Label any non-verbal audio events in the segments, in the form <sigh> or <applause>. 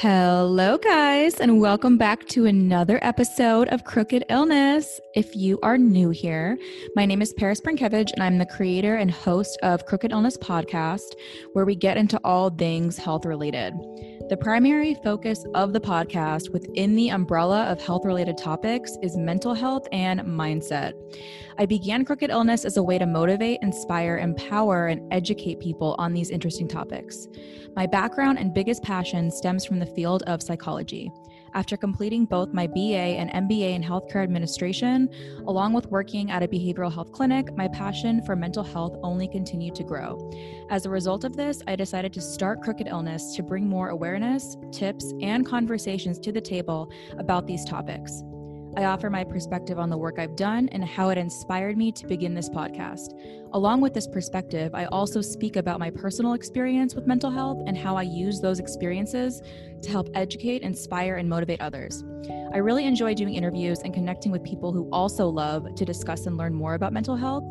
Hello, guys, and welcome back to another episode of Crooked Illness. If you are new here, my name is Paris Brinkevich, and I'm the creator and host of Crooked Illness Podcast, where we get into all things health related. The primary focus of the podcast within the umbrella of health related topics is mental health and mindset. I began Crooked Illness as a way to motivate, inspire, empower, and educate people on these interesting topics. My background and biggest passion stems from the field of psychology. After completing both my BA and MBA in healthcare administration, along with working at a behavioral health clinic, my passion for mental health only continued to grow. As a result of this, I decided to start Crooked Illness to bring more awareness, tips, and conversations to the table about these topics. I offer my perspective on the work I've done and how it inspired me to begin this podcast. Along with this perspective, I also speak about my personal experience with mental health and how I use those experiences to help educate, inspire, and motivate others. I really enjoy doing interviews and connecting with people who also love to discuss and learn more about mental health.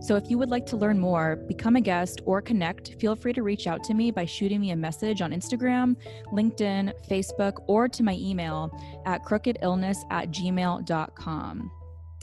So if you would like to learn more, become a guest, or connect, feel free to reach out to me by shooting me a message on Instagram, LinkedIn, Facebook, or to my email at crookedillness at gmail.com.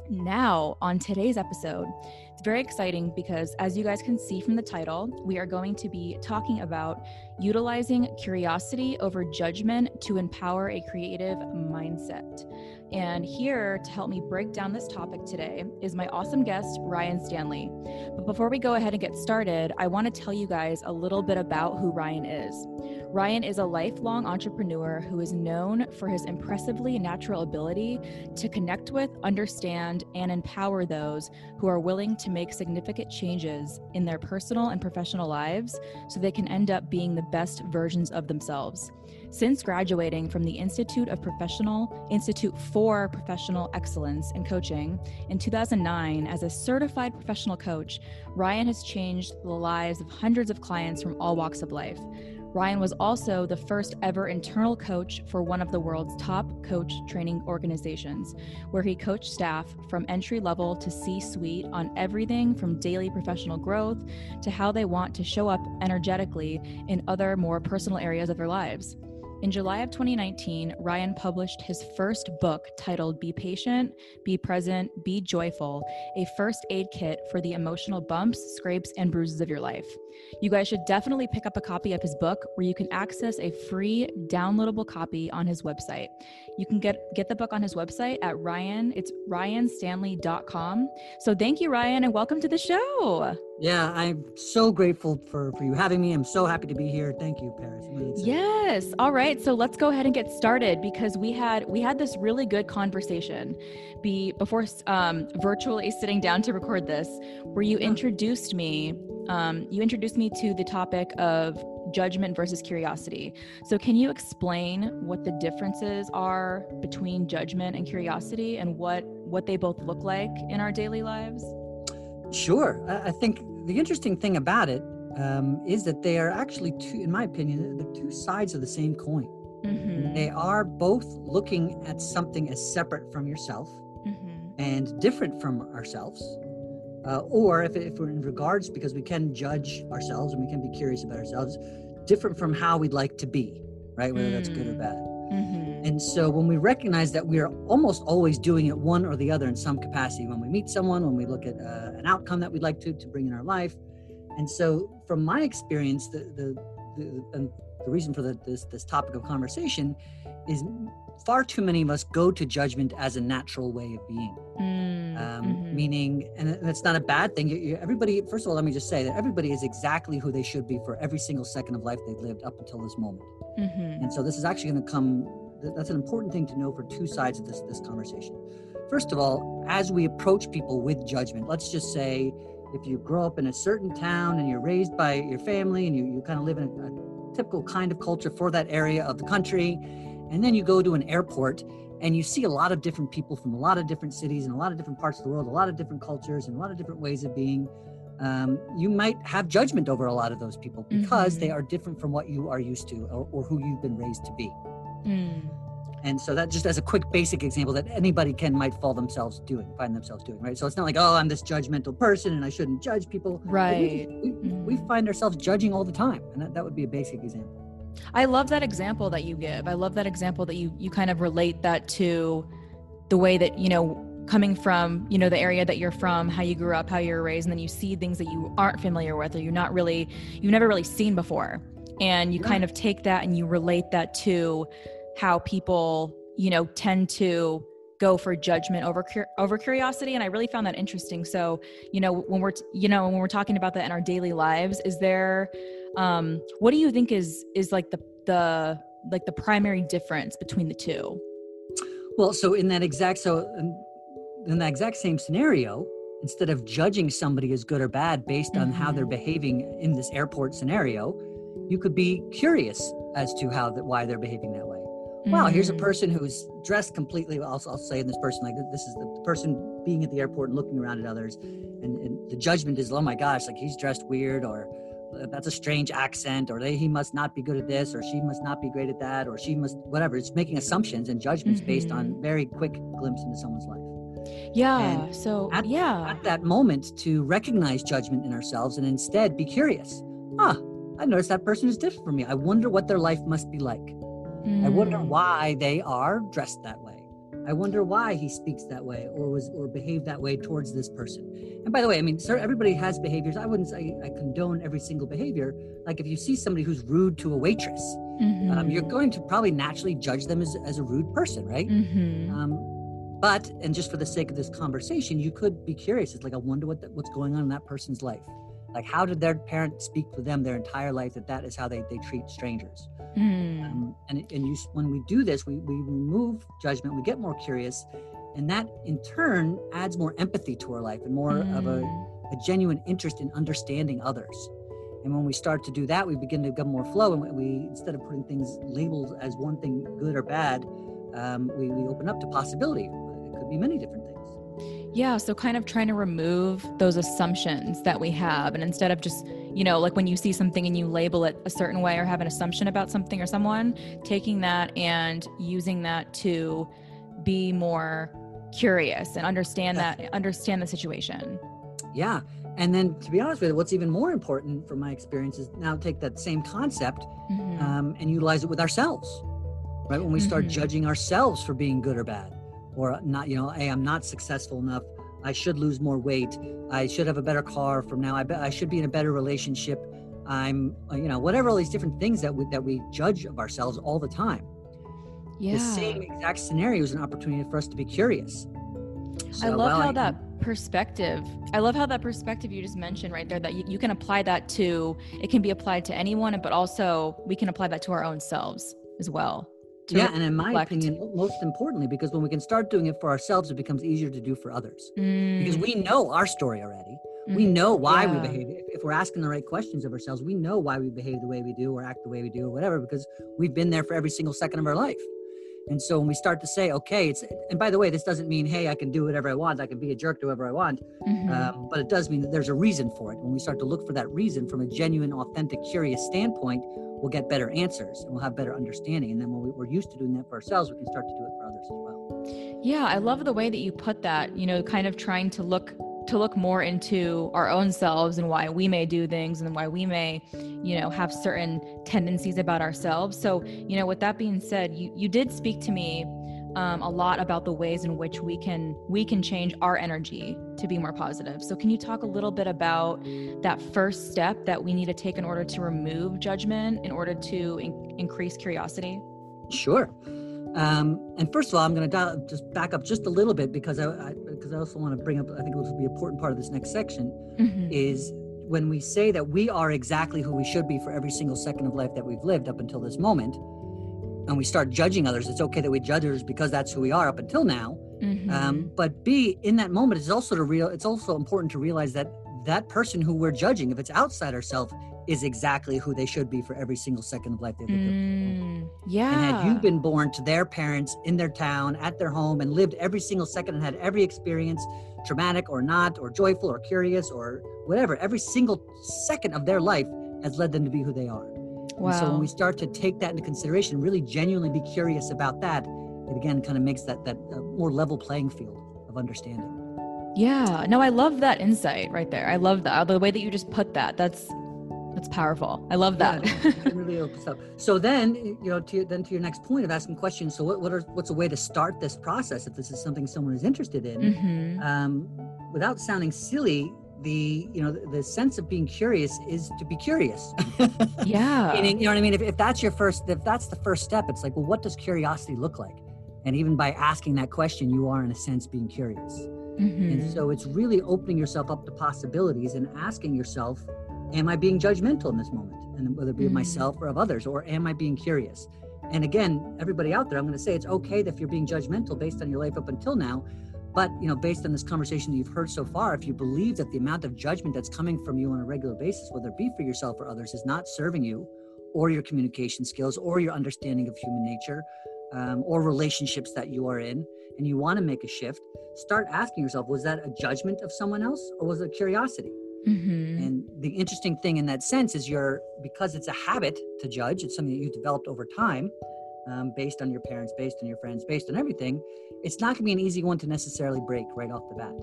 Now, on today's episode, it's very exciting because, as you guys can see from the title, we are going to be talking about utilizing curiosity over judgment to empower a creative mindset. And here to help me break down this topic today is my awesome guest, Ryan Stanley. But before we go ahead and get started, I want to tell you guys a little bit about who Ryan is. Ryan is a lifelong entrepreneur who is known for his impressively natural ability to connect with, understand, and empower those who are willing to make significant changes in their personal and professional lives so they can end up being the best versions of themselves. Since graduating from the Institute of Professional Institute for Professional Excellence in Coaching in 2009 as a certified professional coach, Ryan has changed the lives of hundreds of clients from all walks of life. Ryan was also the first ever internal coach for one of the world's top coach training organizations, where he coached staff from entry level to C suite on everything from daily professional growth to how they want to show up energetically in other more personal areas of their lives. In July of 2019, Ryan published his first book titled Be Patient, Be Present, Be Joyful, a first aid kit for the emotional bumps, scrapes, and bruises of your life. You guys should definitely pick up a copy of his book where you can access a free downloadable copy on his website. You can get get the book on his website at Ryan, it's ryanstanley.com. So thank you Ryan and welcome to the show. Yeah, I'm so grateful for for you having me. I'm so happy to be here. Thank you, Paris. Yes. All right. So let's go ahead and get started because we had we had this really good conversation be before um, virtually sitting down to record this, where you introduced me um, you introduced me to the topic of judgment versus curiosity. So, can you explain what the differences are between judgment and curiosity and what, what they both look like in our daily lives? Sure. I think the interesting thing about it um, is that they are actually two, in my opinion, the two sides of the same coin. Mm-hmm. They are both looking at something as separate from yourself mm-hmm. and different from ourselves uh, or if, if we're in regards because we can judge ourselves and we can be curious about ourselves different from how we'd like to be right whether mm. that's good or mm. bad mm-hmm. and so when we recognize that we are almost always doing it one or the other in some capacity when we meet someone when we look at uh, an outcome that we'd like to to bring in our life and so from my experience the the the, and the reason for the, this this topic of conversation is far too many of us go to judgment as a natural way of being. Mm, um, mm-hmm. Meaning, and it's not a bad thing. You, you, everybody, first of all, let me just say that everybody is exactly who they should be for every single second of life they've lived up until this moment. Mm-hmm. And so this is actually going to come. That's an important thing to know for two sides of this this conversation. First of all, as we approach people with judgment, let's just say if you grow up in a certain town and you're raised by your family and you, you kind of live in a, a typical kind of culture for that area of the country and then you go to an airport and you see a lot of different people from a lot of different cities and a lot of different parts of the world, a lot of different cultures and a lot of different ways of being. Um, you might have judgment over a lot of those people because mm-hmm. they are different from what you are used to or, or who you've been raised to be. Mm. And so that just as a quick basic example that anybody can might fall themselves doing, find themselves doing, right? So it's not like, oh, I'm this judgmental person and I shouldn't judge people. Right. We, we, mm-hmm. we, find ourselves judging all the time. And that, that would be a basic example. I love that example that you give. I love that example that you you kind of relate that to the way that, you know, coming from, you know, the area that you're from, how you grew up, how you were raised, and then you see things that you aren't familiar with or you're not really you've never really seen before. And you yeah. kind of take that and you relate that to how people, you know, tend to go for judgment over over curiosity and i really found that interesting so you know when we're you know when we're talking about that in our daily lives is there um what do you think is is like the the like the primary difference between the two well so in that exact so in, that exact same scenario instead of judging somebody as good or bad based on mm-hmm. how they're mm-hmm. behaving in this airport scenario you could be curious as to how that why they're behaving that way wow, here's a mm. person who's dressed completely. I'll, I'll say in this person, like this is the person being at the airport and looking around at others. And, and the judgment is, oh my gosh, like he's dressed weird or that's a strange accent or they, he must not be good at this or she must not be great at that or she must, whatever. It's making assumptions and judgments mm-hmm. based on mm-hmm. very quick glimpse into someone's life. Yeah. And so, at, yeah. At that moment to recognize judgment in ourselves and instead be curious. Ah, I noticed that person is different from me. I wonder what their life must be like. Mm. I wonder mm. why they are dressed that way. I wonder why he speaks that way or was or behaved that way towards this person. And by the way, I mean, sir, everybody has behaviors. I wouldn't say I condone every single behavior. Like if you see somebody who's rude to a waitress, mm-hmm. um, you're going to probably naturally judge them as, as a rude person, right? Mm-hmm. Um, but and just for the sake of this conversation, you could be curious. It's like I wonder what the, what's going on in that person's life. Like how did their parent speak to them their entire life that that is how they, they treat strangers? Mm. Um, and and you, when we do this, we, we remove judgment, we get more curious, and that in turn adds more empathy to our life and more mm. of a, mm. a genuine interest in understanding others. And when we start to do that, we begin to get more flow, and we instead of putting things labeled as one thing good or bad, um, we, we open up to possibility. It could be many different. Yeah, so kind of trying to remove those assumptions that we have. And instead of just, you know, like when you see something and you label it a certain way or have an assumption about something or someone, taking that and using that to be more curious and understand that, understand the situation. Yeah. And then to be honest with you, what's even more important from my experience is now take that same concept mm-hmm. um, and utilize it with ourselves, right? When we start mm-hmm. judging ourselves for being good or bad or not you know hey i'm not successful enough. I should lose more weight. I should have a better car from now. I bet i should be in a better relationship. I'm uh, you know whatever all these different things that we that we judge of ourselves all the time. Yeah. the same exact scenario is an opportunity for us to be curious. So, i love well, how I, that perspective i love how that perspective you just mentioned right there that you, you can apply that to it can be applied to anyone but also we can apply that to our own selves as well yeah, and in my reflect. opinion, most importantly, because when we can start doing it for ourselves, it becomes easier to do for others. Mm. Because we know our story already. Mm. We know why yeah. we behave. If we're asking the right questions of ourselves, we know why we behave the way we do or act the way we do or whatever, because we've been there for every single second of our life. And so when we start to say, okay, it's, and by the way, this doesn't mean, hey, I can do whatever I want, I can be a jerk to whoever I want. Mm-hmm. Um, but it does mean that there's a reason for it. When we start to look for that reason from a genuine, authentic, curious standpoint, we'll get better answers and we'll have better understanding. And then when we're used to doing that for ourselves, we can start to do it for others as well. Yeah, I love the way that you put that, you know, kind of trying to look to look more into our own selves and why we may do things and why we may you know have certain tendencies about ourselves so you know with that being said you you did speak to me um, a lot about the ways in which we can we can change our energy to be more positive. So can you talk a little bit about that first step that we need to take in order to remove judgment in order to in- increase curiosity? Sure. Um, and first of all, I'm going to just back up just a little bit because I, because I, also want to bring up. I think it will be an important part of this next section mm-hmm. is when we say that we are exactly who we should be for every single second of life that we've lived up until this moment and we start judging others, it's okay that we judge others because that's who we are up until now. Mm-hmm. Um, but B, in that moment, it's also to real. It's also important to realize that that person who we're judging, if it's outside ourselves, is exactly who they should be for every single second of life they've lived. Mm, yeah. And had you been born to their parents in their town, at their home, and lived every single second and had every experience, traumatic or not, or joyful or curious or whatever, every single second of their life has led them to be who they are. Wow. And so when we start to take that into consideration, really genuinely be curious about that, it again kind of makes that that uh, more level playing field of understanding. Yeah. No, I love that insight right there. I love that the way that you just put that. That's That's powerful. I love that. Yeah, it really <laughs> opens up. So then, you know, to then to your next point of asking questions. So what, what are what's a way to start this process if this is something someone is interested in? Mm-hmm. Um, without sounding silly, the you know the, the, sense of being curious is to be curious. <laughs> yeah. Meaning, you know what I mean? If, if that's your first, if that's the first step, it's like, well, what does curiosity look like? And even by asking that question, you are in a sense being curious. Mm-hmm. And so it's really opening yourself up to possibilities and asking yourself, am I being judgmental in this moment? And whether it be mm-hmm. of myself or of others, or am I being curious? And again, everybody out there, I'm going to say it's okay that if you're being judgmental based on your life up until now. But you know, based on this conversation that you've heard so far, if you believe that the amount of judgment that's coming from you on a regular basis, whether it be for yourself or others, is not serving you, or your communication skills, or your understanding of human nature, um, or relationships that you are in, and you want to make a shift, start asking yourself: Was that a judgment of someone else, or was it curiosity? Mm-hmm. And the interesting thing in that sense is you're because it's a habit to judge. It's something that you developed over time, um, based on your parents, based on your friends, based on everything. It's not going to be an easy one to necessarily break right off the bat.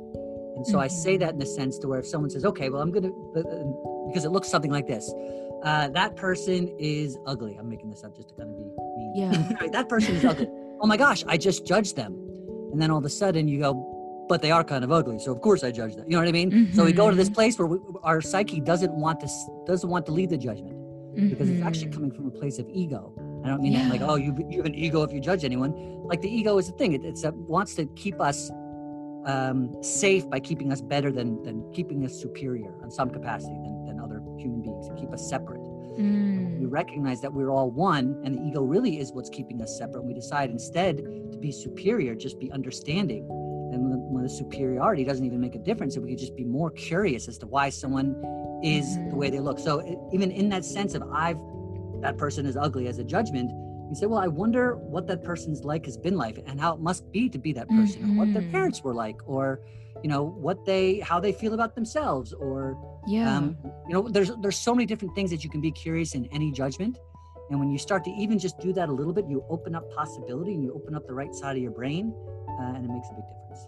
And so mm-hmm. I say that in the sense to where if someone says, "Okay, well, I'm going to," uh, because it looks something like this. Uh, that person is ugly. I'm making this up just to kind of be mean. Yeah. <laughs> right, that person is ugly. <laughs> Oh my gosh, I just judged them. And then all of a sudden you go, but they are kind of ugly. So of course I judge them. You know what I mean? Mm-hmm. So we go to this mm-hmm. place where we, our psyche doesn't want to doesn't want to lead the judgment mm-hmm. because it's actually mm-hmm. coming from a place of ego. I don't mean yeah. that like oh you you have an ego if you judge anyone. Like the ego is a thing. It it's a, wants to keep us um, safe by keeping us better than than keeping us superior in some capacity than, than other human beings and keep us separate. Mm. We recognize that we're all one, and the ego really is what's keeping us separate. We decide instead to be superior, just be understanding the superiority doesn't even make a difference, if we could just be more curious as to why someone is mm-hmm. the way they look. So even in that sense of I've that person is ugly as a judgment, you say, well, I wonder what that person's like has been like and how it must be to be that person, mm-hmm. or what their mm-hmm. parents were like, or you know what they how they feel about themselves, or yeah, um, you know, there's there's so many different things that you can be curious in any judgment. And when you start to even just do that a little bit, you open up possibility and you open up the right side of your brain, uh, and it makes a big difference.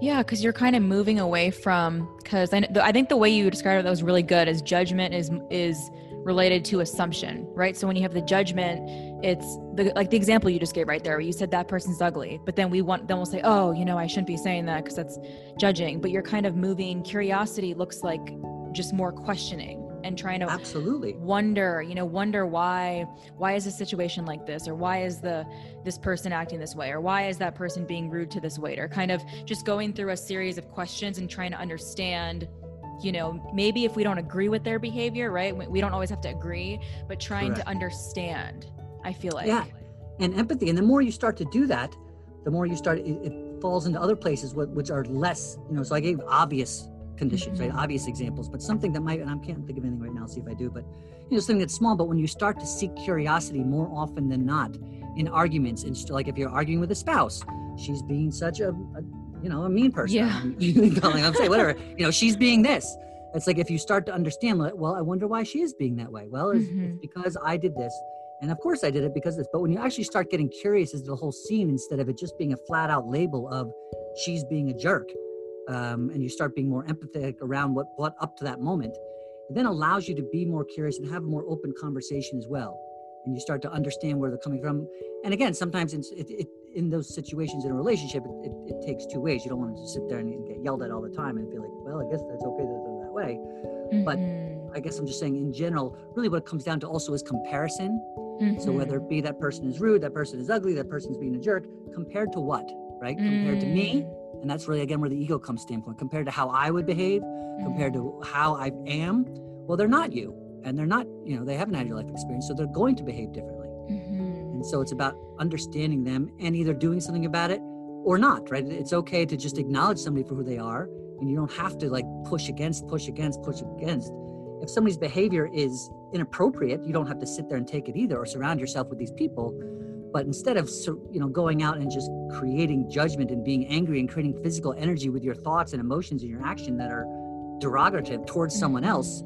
Yeah, because you're kind of moving away from because I, I think the way you described it that was really good is judgment is is related to assumption, right? So when you have the judgment, it's the like the example you just gave right there, where you said that person's ugly, but then we want then we'll say, oh, you know, I shouldn't be saying that because that's judging. But you're kind of moving. Curiosity looks like just more questioning and trying to absolutely. wonder you know wonder why why is a situation like this or why is the this person acting this way or why is that person being rude to this waiter? Kind of just going through a series of questions and trying to understand you know maybe if we don't agree with their behavior right we don't always have to agree but trying Correct. to understand i feel like. Yeah. And empathy and the more you start to do that the more you start it, it falls into other places which are less you know so i gave obvious conditions, right? Obvious examples, but something that might, and I can't think of anything right now, see if I do, but you know, something that's small, but when you start to seek curiosity more often than not in arguments, and like if you're arguing with a spouse, she's being such a, a you know, a mean person. Yeah. <laughs> I'm saying whatever, you know, she's being this. It's like if you start to understand, well, I wonder why she is being that way. Well, it's, mm-hmm. it's because I did this. And of course I did it because of this. But when you actually start getting curious as to the whole scene instead of it just being a flat out label of she's being a jerk, um, and you start being more empathetic around what brought up to that moment it then allows you to be more curious and have a more open conversation as well and you start to understand where they're coming from and again sometimes it, it, in those situations in a relationship it, it, takes two ways you don't want to sit there and get yelled at all the time and be like well i guess that's okay that they're that way mm-hmm. but i guess i'm just saying in general really what it comes down to also is comparison mm-hmm. so whether it be that person is rude that person is ugly that person's being a jerk compared to what right mm-hmm. compared to me mm and that's really again where the ego comes standpoint compared to how i would behave mm-hmm. compared to mm-hmm. how i am well they're not you and they're not you know they haven't had your life experience so they're going to behave differently mm-hmm. and so it's about understanding them and either doing something about it or not right it's okay to just acknowledge somebody for who they are and you don't have to like push against push against push against if somebody's behavior is inappropriate you don't have to sit there and take it either or surround yourself with these people but instead of you know going out and just creating judgment and being angry and creating physical energy with your thoughts and emotions and your action that are derogative towards someone else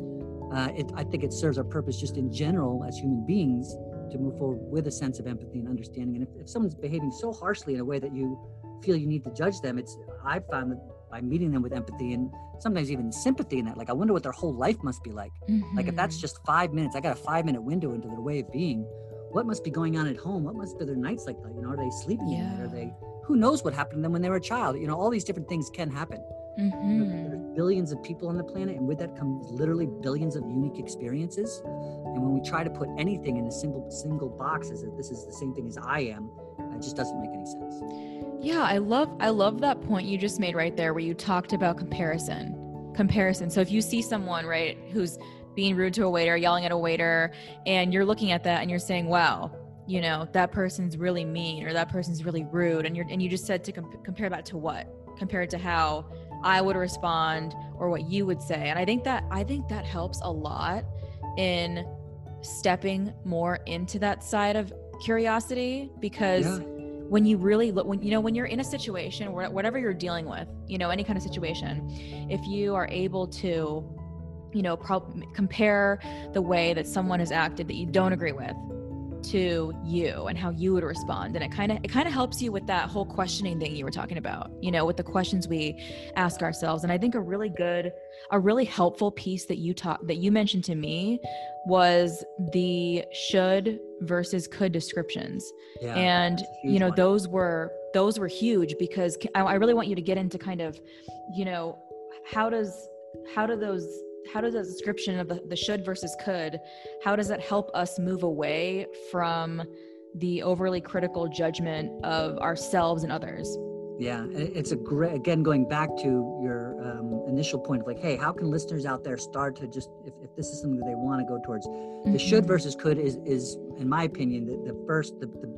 uh, it, i think it serves our purpose just in general as human beings to move forward with a sense of empathy and understanding and if, if someone's behaving so harshly in a way that you feel you need to judge them it's i've found that by meeting them with empathy and sometimes even sympathy in that. Like, I wonder what their whole life must be like. Mm-hmm. Like, if that's mm-hmm. just five minutes, I got a five minute window into their way of being. What must be going on at home? What must be their nights like? You know, are they sleeping? Yeah. Are they? Who knows what happened to them when they were a child? You know, all these different things can happen. Mm-hmm. There's billions of people on the planet, and with that comes literally billions of unique experiences. And when we try to put anything in a single single box as if this is the same thing as I am, it just doesn't make any sense. Yeah, I love I love that point you just made right there where you talked about comparison. Comparison. So if you see someone, right, who's being rude to a waiter, yelling at a waiter, and you're looking at that and you're saying, "Wow, you know, that person's really mean or that person's really rude." And you're and you just said to comp- compare that to what? Compare it to how I would respond or what you would say. And I think that I think that helps a lot in stepping more into that side of curiosity because yeah when you really look when you know when you're in a situation whatever you're dealing with you know any kind of situation if you are able to you know pro- compare the way that someone has acted that you don't agree with to you and how you would respond. And it kind of it kind of helps you with that whole questioning thing you were talking about you know with the questions we ask ourselves. And i think a really good a really helpful piece that you taught that you mentioned to me was the should versus could descriptions. Yeah, and you know one. those were those were huge because I really want you to get into kind of you know how does how do those how does that description of the, the should versus could how does that help us move away from the overly critical judgment of ourselves and others? Yeah it's a great again going back to your um, initial point of like hey how can listeners out there start to just if, if this is something that they want to go towards? Mm-hmm. the should versus could is is in my opinion the, the first the, the,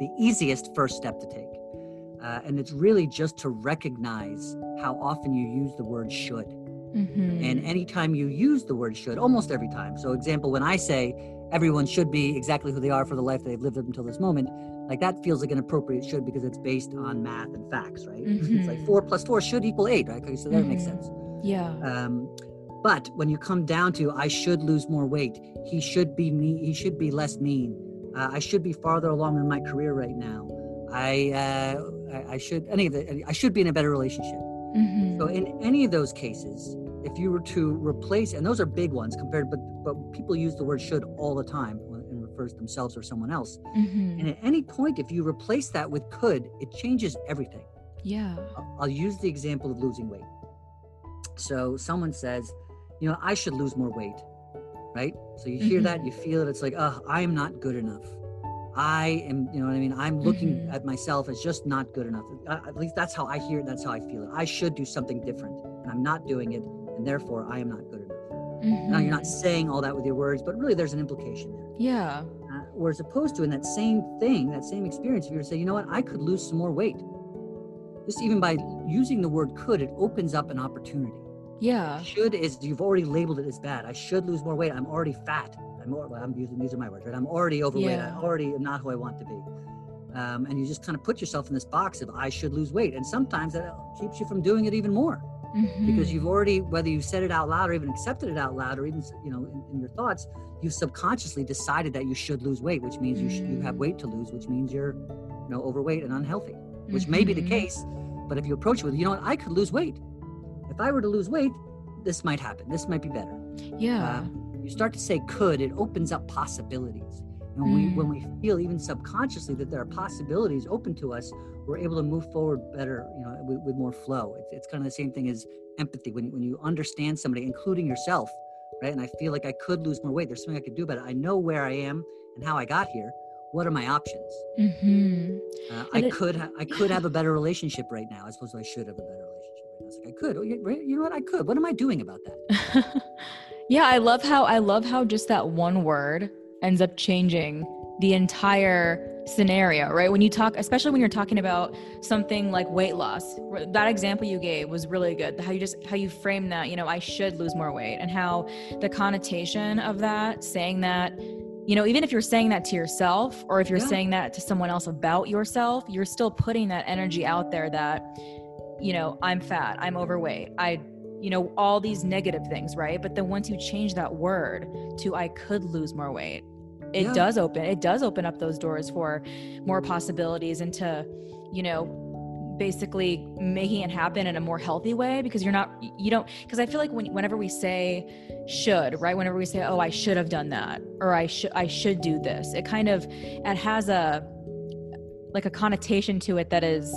the easiest first step to take. Uh, and it's really just to recognize how often you use the word should Mm-hmm. And anytime you use the word should, almost every time. So, example, when I say everyone should be exactly who they are for the life they've lived up until this moment, like that feels like an appropriate should because it's based on math and facts, right? Mm-hmm. It's like four plus four should equal eight, right? Okay, so that mm-hmm. makes sense. Yeah. Um, but when you come down to I should lose more weight, he should be me, he should be less mean. Uh, I should be farther along in my career right now. I uh, I, I should any of the I should be in a better relationship. Mm-hmm. So in any of those cases, if you were to replace, and those are big ones compared, but but people use the word should all the time and refers to themselves or someone else. Mm-hmm. And at any point, if you replace that with could, it changes everything. Yeah. I'll, I'll use the example of losing weight. So someone says, you know, I should lose more weight, right? So you hear mm-hmm. that, you feel it. It's like, oh, I am not good enough. I am, you know what I mean? I'm looking mm-hmm. at myself as just not good enough. At least that's how I hear it. That's how I feel it. I should do something different, and I'm not doing it and therefore I am not good enough. Mm-hmm. Now, you're not mm-hmm. saying all that with your words, but really there's an implication there. Yeah. Uh, whereas opposed to in that same thing, that same experience, if you were to say, you know what, I could lose some more weight. Just even by using the word could, it opens up an opportunity. Yeah. Should is you've already labeled it as bad. I should lose more weight. I'm already fat. I'm, well, I'm using these are my words, right? I'm already overweight. Yeah. I already am not who I want to be. Um, and you just kind of put yourself in this box of I should lose weight. And sometimes that keeps you from doing it even more mm-hmm. because you've already whether you said it out loud or even accepted it out loud or even you know in, in your thoughts you've subconsciously decided that you should lose weight which means you should, you have weight to lose which means you're you know overweight and unhealthy which mm-hmm. may be the mm-hmm. case but if you approach it with you know what i could lose weight if i were to lose weight this might happen this might be better yeah uh, you start to say could it opens up possibilities and when, mm. we, when we mm. feel even subconsciously that there are possibilities open to us, we're able to move forward better, you know, with, with more flow. It's, it's kind of the same thing as empathy. When, when you understand somebody, including yourself, right? And I feel like I could lose more weight. There's something I could do about it. I know where I am and how I got here. What are my options? Mm-hmm. Uh, I it, could ha- I could have a better relationship right now. I suppose I should have a better relationship right now. It's like I could. Oh, you know what? I could. What am I doing about that? <laughs> yeah, I love how I love how just that one word ends up changing the entire scenario, right? When you talk, especially when you're talking about something like weight loss, that example you gave was really good. How you just, how you frame that, you know, I should lose more weight and how the connotation of that, saying that, you know, even if you're saying that to yourself or if you're yeah. saying that to someone else about yourself, you're still putting that energy out there that, you know, I'm fat, I'm overweight, I you know all these negative things right but then once you change that word to i could lose more weight it yeah. does open it does open up those doors for more possibilities and to you know basically making it happen in a more healthy way because you're not you don't because i feel like when, whenever we say should right whenever we say oh i should have done that or i should i should do this it kind of it has a like a connotation to it that is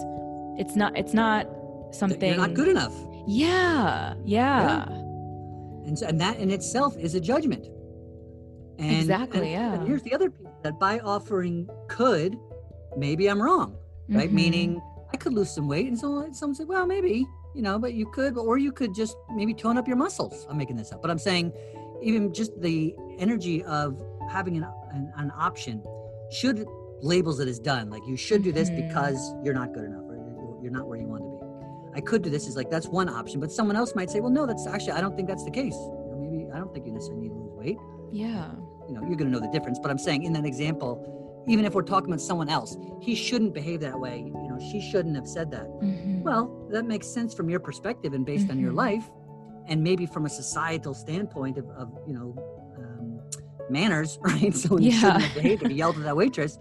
it's not it's not something you're not good enough yeah yeah, yeah. And, so, and that in itself is a judgment and, exactly and, yeah and here's the other piece that by offering could maybe i'm wrong right mm-hmm. meaning I could lose some weight. And so someone say, well, maybe, you know, but you could, or you could just maybe tone up your muscles. I'm making this up, but I'm saying even just the energy of having an, an, an option should labels it as done. Like you should do this mm-hmm. because you're not good enough or you're not where you want to be. I could do this is like, that's one option, but someone else might say, well, no, that's actually, I don't think that's the case. You know, maybe I don't think you necessarily need to lose weight. Yeah. You know, you're going to know the difference, but I'm saying in that example, even if we're talking about someone else he shouldn't behave that way you know she shouldn't have said that mm-hmm. well that makes sense from your perspective and based mm-hmm. on your mm-hmm. life and maybe from a societal standpoint of, of you know um, manners <laughs> right so you shouldn't have behaved if you yelled at that <laughs> waitress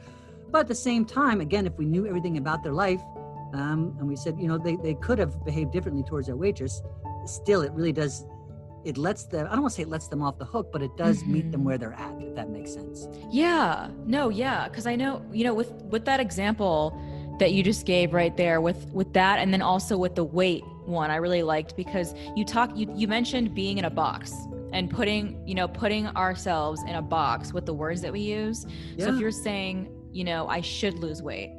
but at the same time again if we knew everything about their life um, and we said you know they, they could have behaved differently towards that waitress still it really does it lets them i don't want to say it lets them off the hook but it does mm-hmm. meet them mm-hmm. where they're at if that makes sense yeah no yeah because i know you know with with that example that you just gave right there with with that and then also with the weight one i really liked because you talk you, you mentioned being in a box and putting you know putting ourselves in a box with the words that we use yeah. so if you're saying you know i should lose weight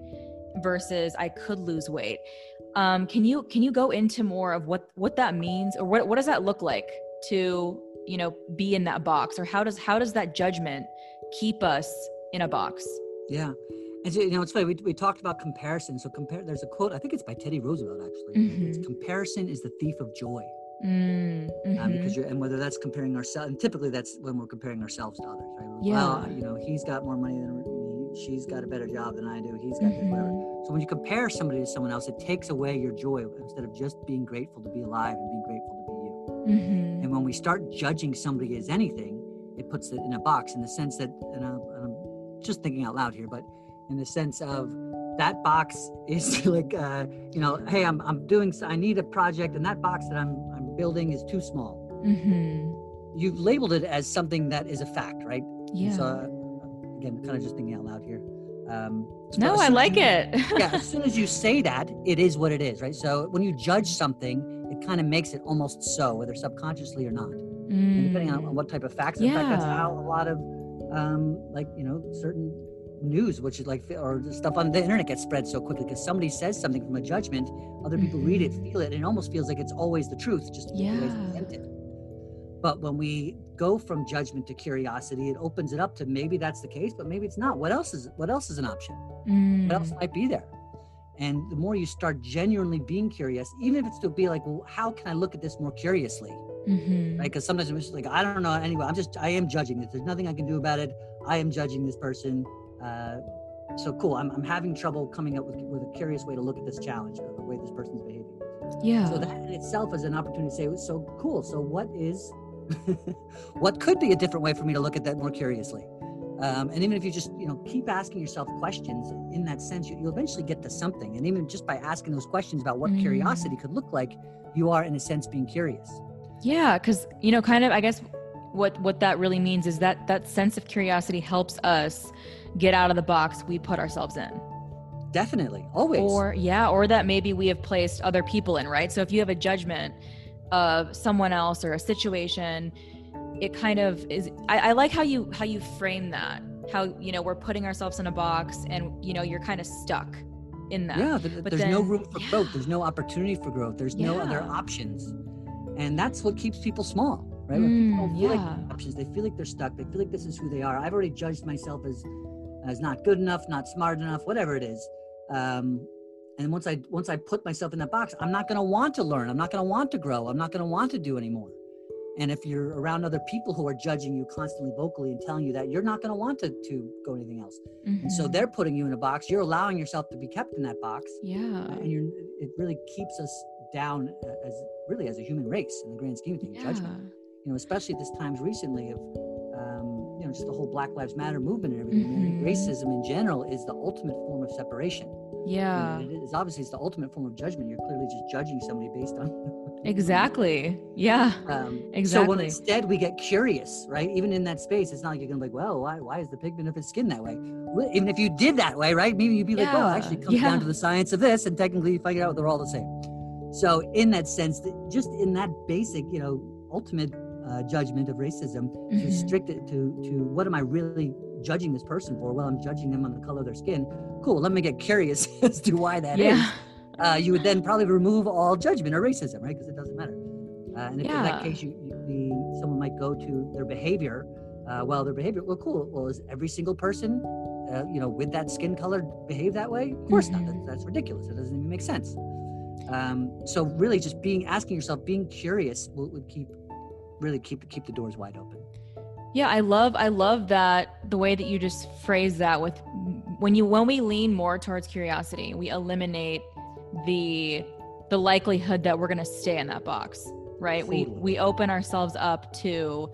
versus i could lose weight um, can you can you go into more of what what that means or what what does that look like to you know be in that box or how does how does that judgment keep us in a box yeah and so, you know it's funny we, we talked about comparison so compare there's a quote i think it's by teddy roosevelt actually mm-hmm. comparison is the thief of joy mm-hmm. um, because you're and whether that's comparing ourselves and typically that's when we're comparing ourselves to others right yeah. well you know he's got more money than me she's got a better job than i do he's got mm-hmm. whatever so when you compare somebody to someone else it takes away your joy instead of just being grateful to be alive and being grateful to be you mm-hmm. And when we start judging somebody as anything, it puts it in a box in the sense that, and I'm, I'm just thinking out loud here, but in the sense of that box is <laughs> like, uh, you know, hey, I'm, I'm doing, I need a project, and that box that I'm, I'm building is too small. Mm-hmm. You've labeled it as something that is a fact, right? Yeah. So, uh, again, kind of just thinking out loud here. Um, no, I like it. <laughs> yeah, as soon as you say that, it is what it is, right? So when you judge something, it kind of makes it almost so, whether subconsciously or not. Mm. And depending on mm. what type of facts. In yeah. fact, that's how a lot of, um, like, you know, certain news, which is like, or stuff on the internet gets spread so quickly because somebody says something from a judgment, other people mm-hmm. read it, mm-hmm. feel it, and it almost feels like it's always the truth, just yeah. the way it's presented. But when we go from judgment to curiosity, it opens it up to maybe that's the case, but maybe it's not. What else is what else is an option? Mm. What else mm. might be there? And the more you start genuinely being curious, even if it's to be like, well, how can I look at this more curiously? Mm-hmm. Right? Because sometimes it's like, I don't know anyway. I'm just, I am judging this. There's nothing I can do about it. I am judging this person. Uh, so cool. I'm, I'm having trouble coming up with, with a curious way to look at this challenge or the way this person's behaving. Yeah. So that in itself is an opportunity to say, so cool. So what is, <laughs> what could be a different way for me to look at that more curiously? Um, and even if you just you know keep asking yourself questions in that sense, you, will eventually get to something. And even just by asking those questions about what mm. curiosity could look like, you are in a sense being curious. Yeah, because you know, kind of, I guess what what that really means is that that sense of curiosity helps us get out of the box we put ourselves in. Definitely, always. Or yeah, or that maybe we have placed other people in, right? So if you have a judgment of someone else or a situation it kind of is I, I, like how you how you frame that how you know we're putting ourselves in a box and you know you're kind of stuck in that. Yeah but there's then, no room for yeah. growth. There's no opportunity for growth. There's no other options. And that's what keeps people small right? When mm, people don't feel yeah. like options they feel like they're stuck they feel like this is who they are. I've already judged myself as as not good enough not smart enough whatever it is. Um, and once i once i put myself in that box i'm not going to want to learn. I'm not going to want to grow. I'm not going to want to do anymore and if you're around other people who are judging you constantly vocally and telling you that, you're not going to want to, to go anything else. Mm-hmm. And so mm-hmm. they're putting you in a box. You're allowing yourself to be kept in that box. Yeah. And you're, it really keeps us down as really as a human race in the grand scheme of things, yeah. judgment. You know, especially at this times recently of, um, you know just the whole Black Lives Matter movement and everything. Mm-hmm. racism in general is the ultimate form of separation. Yeah, it is obviously it's the ultimate form of judgment. You're clearly just judging somebody based on <laughs> exactly. Yeah. Um, exactly so when instead we get curious right? Even in that space it's not like you're gonna be like well why, why is the pigment of his skin that way? Even if you did that way right? Maybe you'd be like well actually comes yeah. down to the science of this and technically you figure out they're all the same. So in that sense just in that basic you know ultimate uh, judgment of racism mm-hmm. to restrict it to to what am i really judging this person for? Well i'm judging them on the color of their skin. Cool let me get curious <laughs> as to why that yeah. is uh, you would then probably remove all judgment or racism, right? Because it doesn't matter. Uh, and if yeah. in that case, you, you, the, someone might go to their behavior. Uh, well, their behavior, well, cool. Well, is every single person, uh, you know, with that skin color behave that way? Of course mm-hmm. not. That's, that's, ridiculous. It doesn't even make sense. Um, so really, just being asking yourself, being curious, would, would keep really keep keep the doors wide open. Yeah, I love I love that the way that you just phrase that with when you when we lean more towards curiosity, we eliminate the the likelihood that we're going to stay in that box right? We we open ourselves up to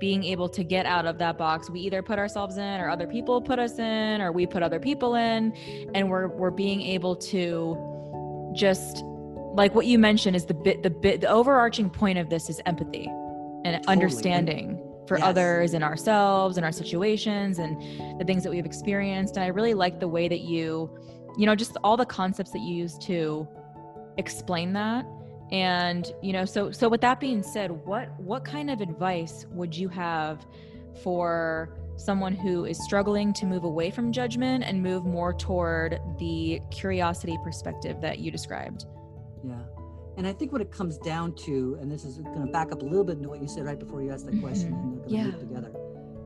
being able to get out of that box. We either put ourselves in or other people put us in or we put other people in. And we're we're being able to just like what you mentioned is the bit the bit the overarching point of this is empathy and totally. understanding for yes. others and ourselves and our situations and the things that we've experienced. And i really like the way that you you know just all the concepts that you use to explain that and you know so so with that being said what what kind of advice would you have for someone who is struggling to move away from judgment and move more toward the curiosity perspective that you described yeah and i think what it comes down to and this is going to back up a little bit into what you said right before you asked that question mm-hmm. and yeah. together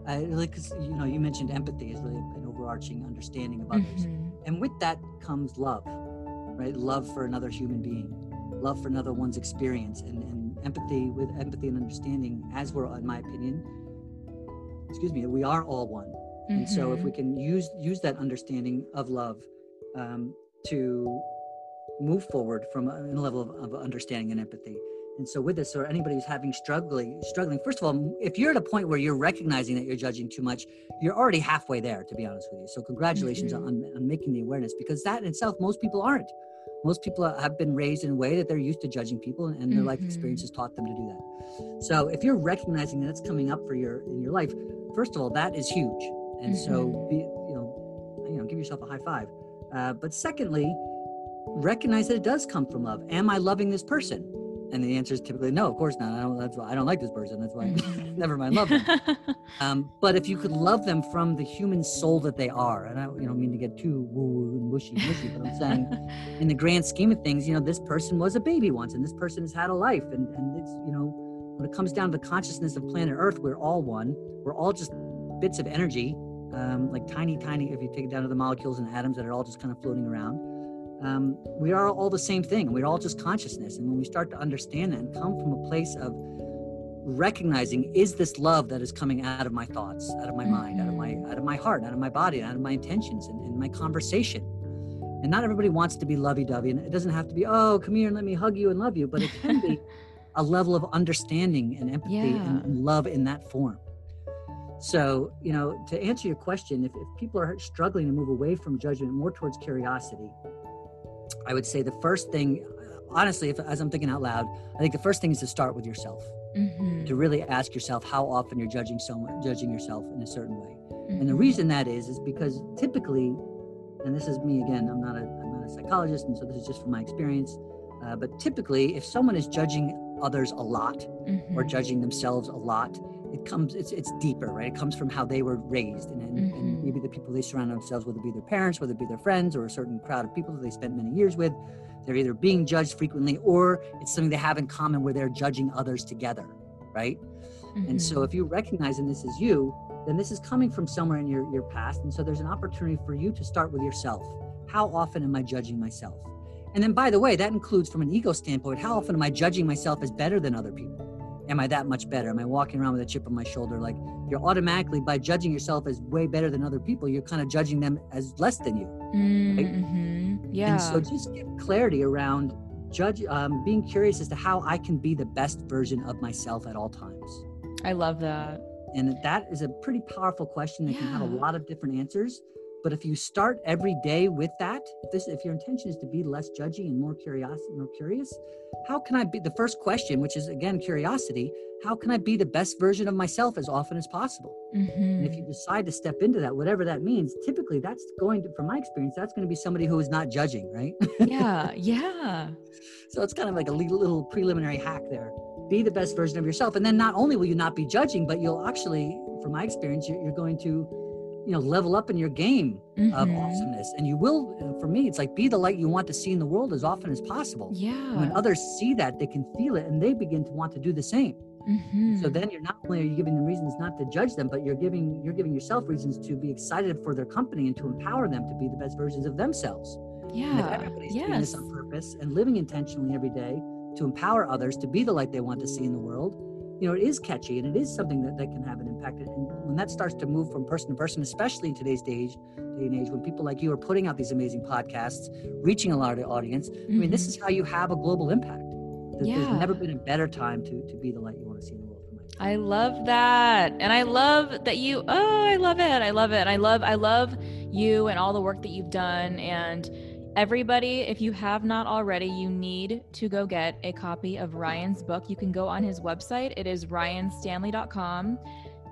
I really because you know you mentioned empathy is really an overarching understanding of others mm-hmm. And with that comes love, right? Love for another human being, love for another one's experience, and, and empathy with empathy and understanding, as we're, in my opinion, excuse me, we are all one. Mm-hmm. And so if we mm-hmm. can use use that understanding of love um, to move forward from a, a level of, of understanding and empathy, and so with this, or anybody who's having struggling, struggling, first of all, if you're at a point where you're recognizing that you're judging too much, you're already halfway there, to be honest with you. So congratulations mm-hmm. on, on making the awareness because that in itself, most people aren't. Most people have been raised in a way that they're used to judging people and their mm-hmm. life experiences taught them to do that. So if you're recognizing that it's coming up for your in your life, first of all, that is huge. And mm-hmm. so be, you know, you know, give yourself a high five. Uh, but secondly, recognize that it does come from love. Am I loving this person? And the answer is typically no of course not. I don't that's why i don't like this person. That's why <laughs> mm-hmm. never mind love them. <laughs> Um, but if you could love them from the human soul that they are and i you know mean to get too woo woo and mushy mushy but i'm saying <laughs> in the grand scheme of things you know this person was a baby once and this person has had a life and and it's you know when it comes down to the consciousness of planet earth we're all one. We're all just bits of energy um, like tiny tiny if you take it down to the molecules and atoms that are all just kind of floating around um, we are all the same thing. We're all just consciousness. And when we start to understand that and come from a place of recognizing is this love that is coming out of my thoughts, out of my mind, out of my out of my heart, out of my body, out of my intentions and, and my conversation. And not everybody wants to be lovey-dovey. And it doesn't have to be, oh, come here and let me hug you and love you, but it can be <laughs> a level of understanding and empathy yeah. and, and love in that form. So, you know, to answer your question, if, if people are struggling to move away from judgment more towards curiosity, I would say the first thing, honestly, if, as I'm thinking out loud, I think the first thing is to start with yourself. Mm-hmm. To really ask yourself how often you're judging someone, judging yourself in a certain way. Mm-hmm. And the mm-hmm. reason that is, is because typically, and this is me again, I'm not a, I'm not a psychologist, and so this is just from my experience. Uh, but typically, if someone is judging others a lot mm-hmm. or judging themselves a lot, it comes it's it's deeper right it comes from how they were raised and, and, mm-hmm. and, maybe the people they surround themselves whether it be their parents whether it be their friends or a certain crowd of people that they spent many years with they're either being judged frequently or it's something they have in common where they're judging others together right mm-hmm. and so mm-hmm. if you recognize and this is you then this is coming from somewhere in your, your past and so there's an opportunity for you to start with yourself how often am i judging myself and then by the way that includes from an ego standpoint how often am i judging myself as better than other people am I that much better? Am I walking around with a chip on my shoulder? Like you're automatically by judging yourself as way better than other people, you're kind of judging them as less than you. Mm-hmm. Right? Yeah. And so just get clarity around judge, um, being curious as to how I can be the best version of myself at all times. I love that. And that is a pretty powerful question that yeah. can have a lot of different answers. But if you start every day with that, if this if your intention is to be less judgy and more curious, more curious, how can I be the first question, which is again curiosity, how can I be the best version of myself as often as possible? Mm-hmm. And if you decide to step into that, whatever that means, typically that's going to, from my experience, that's going to be somebody who is not judging, right? yeah, <laughs> yeah. So it's kind of like a little preliminary hack there. Be the best version of yourself. And then not only will you not be judging, but you'll actually, from my experience, you're, you're going to you know level up in your game mm-hmm. of awesomeness and you will for me it's like be the light you want to see in the world as often as possible yeah and when others see that they can feel it and they begin to want to do the same mm-hmm. so then you're not only are you giving them reasons not to judge them but you're giving you're giving yourself reasons to be excited for their company and to empower them to be the best versions of themselves yeah and if everybody's yes. doing this on purpose and living intentionally every day to empower others to be the light they want to see in the world you know, it is catchy and it is something that, that can have an impact. And when that starts to move from person to person, especially in today's day, day and age, when people like you are putting out these amazing podcasts, reaching a larger audience, mm-hmm. I mean, this mm-hmm. is how you have a global impact. There's, yeah. there's never been a better time to, to be the light you want to see in the world. I love that. And I love that you, oh, I love it. I love it. I love, I love you and all the work that you've done. And Everybody, if you have not already, you need to go get a copy of Ryan's book. You can go on his website. It is ryanstanley.com.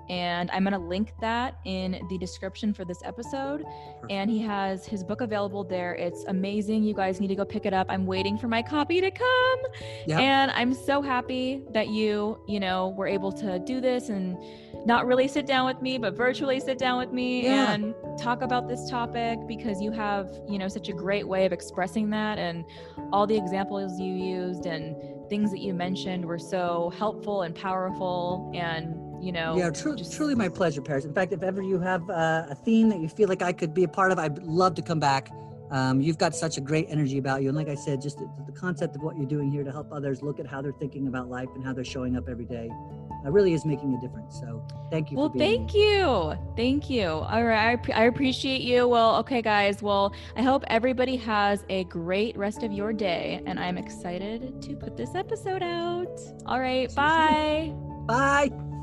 And I'm going to link that in the description for this episode. And he has his book available there. It's amazing. You guys need to go pick it up. I'm waiting for my copy to come. Yep. And I'm so happy that you, you know, were able to do this and not really sit down with me, but virtually sit down with me yeah. and talk about this topic because you have, you know, such a great way of expressing that and all the examples you used and things that you mentioned were so helpful and powerful and you know yeah tr- just... truly my pleasure paris in fact if ever you have uh, a theme that you feel like i could be a part of i'd love to come back um, you've got such a great energy about you and like i said just the, the concept of what you're doing here to help others look at how they're thinking about life and how they're showing up every day uh, really is making a difference. So thank you. Well, thank here. you. Thank you. All right. I, I appreciate you. Well, okay, guys. Well, I hope everybody has a great rest of your day. And I'm excited to put this episode out. All right. Bye. Bye.